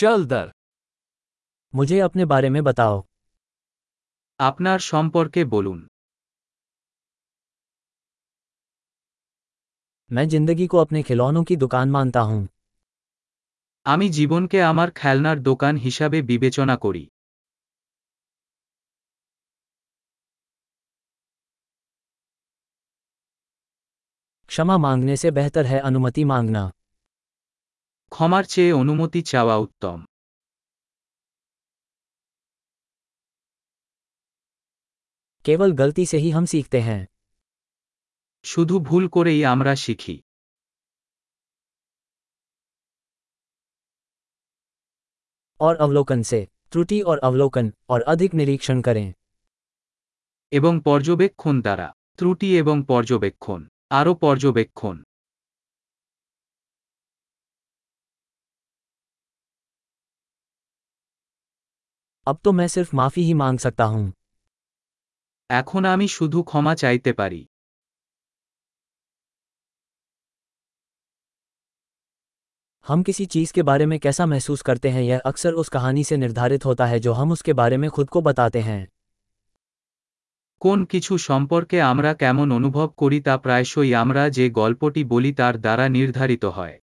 चल दर मुझे अपने बारे में बताओ আপনার সম্পর্কে বলুন मैं जिंदगी को अपने खिलौनों की दुकान मानता हूं আমি জীবনকে আমার খেলনার দোকান হিসাবে বিবেচনা করি क्षमा मांगने से बेहतर है अनुमति मांगना ক্ষমার চেয়ে অনুমতি চাওয়া উত্তম केवल गलती से ही हम सीखते हैं শুধু ভুল করেই আমরা শিখি और अवलोकन से त्रुटि और अवलोकन और अधिक निरीक्षण करें এবং পর্যবেক্ষণ দ্বারা ত্রুটি এবং পর্যবেক্ষণ আরও পর্যবেক্ষণ अब तो मैं सिर्फ माफी ही मांग सकता हूं এখন আমি শুধু ক্ষমা চাইতে পারি हम किसी चीज के बारे में कैसा महसूस करते हैं यह अक्सर उस कहानी से निर्धारित होता है जो हम उसके बारे में खुद को बताते हैं কোন কিছু সম্পর্কে আমরা কেমন অনুভব করি তা প্রায়শই আমরা যে গল্পটি বলি তার দ্বারা নির্ধারিত হয়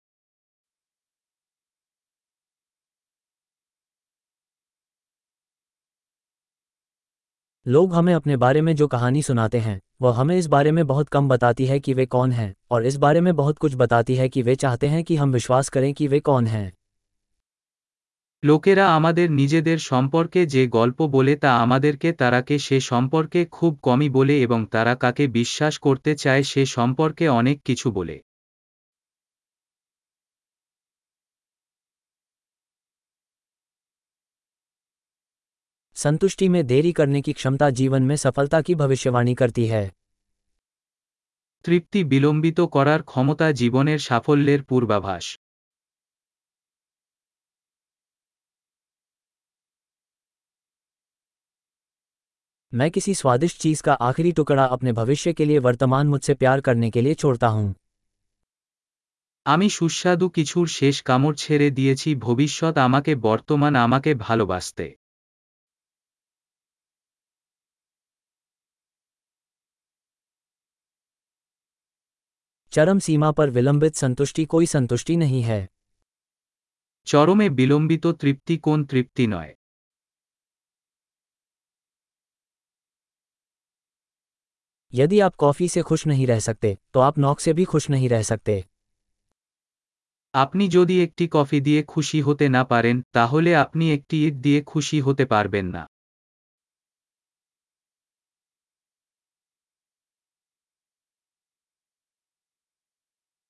लोग हमें अपने बारे में जो कहानी सुनाते हैं वह हमें इस बारे में बहुत कम बताती है कि वे कौन हैं और इस बारे में बहुत कुछ बताती है कि वे चाहते हैं कि हम विश्वास करें कि वे कौन हैं লোকেরা আমাদের নিজেদের সম্পর্কে যে গল্প বলে তা আমাদেরকে তারাকে সে সম্পর্কে খুব কমই বলে এবং তারা কাকে বিশ্বাস করতে চায় সে সম্পর্কে অনেক কিছু বলে संतुष्टि में देरी करने की क्षमता जीवन में सफलता की भविष्यवाणी करती है তৃপ্তি বিলম্বিত করার ক্ষমতা জীবনের সাফল্যের পূর্বাভাস मैं किसी स्वादिष्ट चीज का आखिरी टुकड़ा अपने भविष्य के लिए वर्तमान मुझसे प्यार करने के लिए छोड़ता हूं আমি সুস্বাদু কিছুর শেষ কামড় ছেড়ে দিয়েছি ভবিষ্যৎ আমাকে বর্তমান আমাকে ভালোবাসতে चरम सीमा पर विलंबित संतुष्टि कोई संतुष्टि नहीं है চরমে বিলম্বিত তৃপ্তি কোন তৃপ্তি নয় यदि आप कॉफी से खुश नहीं रह सकते तो आप नौक से भी खुश नहीं रह सकते আপনি যদি একটি কফি দিয়ে খুশি হতে না পারেন তাহলে আপনি একটি ইট দিয়ে খুশি হতে পারবেন না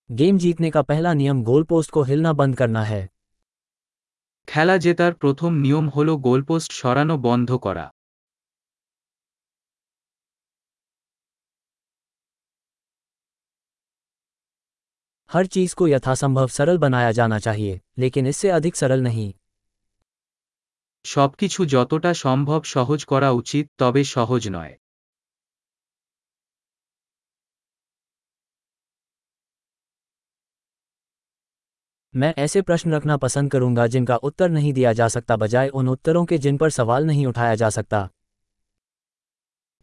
गेम जीतने का पहला नियम गोल पोस्ट को हिलना बंद करना है খেলা জেতার প্রথম নিয়ম হল গোলপোস্ট সরানো বন্ধ করা हर चीज को यथासंभव सरल बनाया जाना चाहिए लेकिन इससे अधिक सरल नहीं সবকিছু যতটা সম্ভব সহজ করা উচিত তবে সহজ নয় मैं ऐसे प्रश्न रखना पसंद करूंगा जिनका उत्तर नहीं दिया जा सकता बजाय उन उत्तरों के जिन पर सवाल नहीं उठाया जा सकता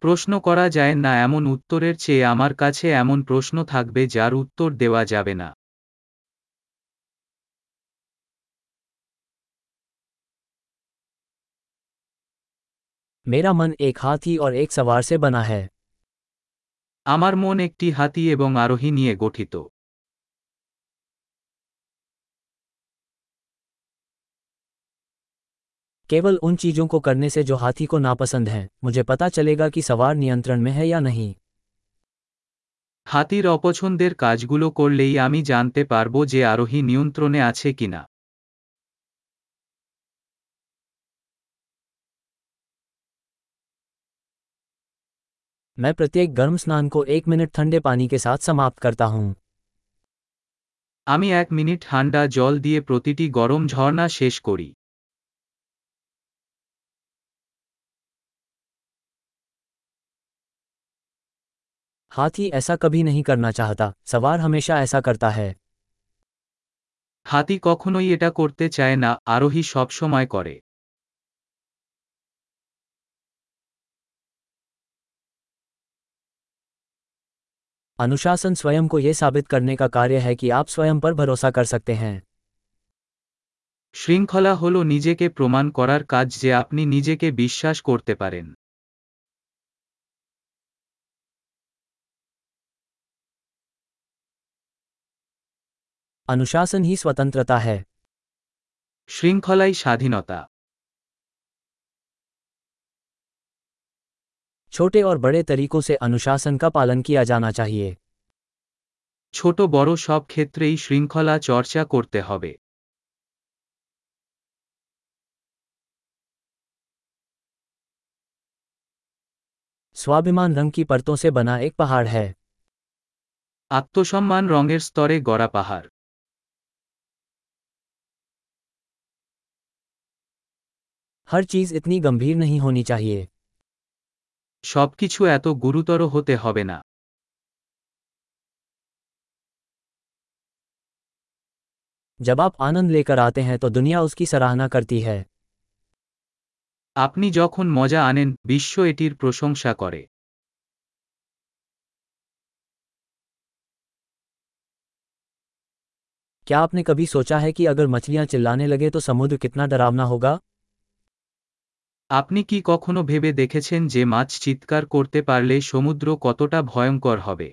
প্রশ্ন করা যায় না এমন উত্তরের চেয়ে আমার কাছে এমন প্রশ্ন থাকবে যার উত্তর দেওয়া যাবে না मेरा मन एक हाथी और एक सवार से बना है আমার মন একটি হাতি এবং আরোহী নিয়ে গঠিত केवल उन चीजों को करने से जो हाथी को नापसंद हैं मुझे पता चलेगा कि सवार नियंत्रण में है या नहीं হাতির অপছন্দের কাজগুলো করলেই আমি জানতে পারব যে আরোহী নিয়ন্ত্রণে আছে কিনা मैं प्रत्येक गर्म स्नान को एक मिनट ठंडे पानी के साथ समाप्त करता हूं আমি এক মিনিট ঠান্ডা জল দিয়ে প্রতিটি গরম ঝর্ণা শেষ করি हाथी ऐसा कभी नहीं करना चाहता सवार हमेशा ऐसा करता है হাতি কখনোই এটা করতে চায় না আরোহী সবসময় করে अनुशासन स्वयं को यह साबित करने का कार्य है कि आप स्वयं पर भरोसा कर सकते हैं শৃঙ্খলা হল নিজেকে প্রমাণ করার কাজ যে আপনি নিজেকে বিশ্বাস করতে পারেন अनुशासन ही स्वतंत्रता है শৃঙ্খলাই স্বাধীনতা छोटे और बड़े तरीकों से अनुशासन का पालन किया जाना चाहिए ছোট বড় সব ক্ষেত্রেই শৃঙ্খলা চর্চা করতে হবে स्वाभिमान रंग की परतों से बना एक पहाड़ है আত্মসম্মান রঙের স্তরে গড়া পাহাড় हर चीज इतनी गंभीर नहीं होनी चाहिए সবকিছু এত গুরুতর হতে হবে না जब आप आनंद लेकर आते हैं तो दुनिया उसकी सराहना करती है আপনি যখন মজা আনেন বিশ্ব এটির প্রশংসা করে क्या आपने कभी सोचा है कि अगर मछलियां चिल्लाने लगे तो समुद्र कितना डरावना होगा আপনি কি কখনো ভেবে দেখেছেন যে মাছ চিৎকার করতে পারলে সমুদ্র কতটা ভয়ঙ্কর হবে?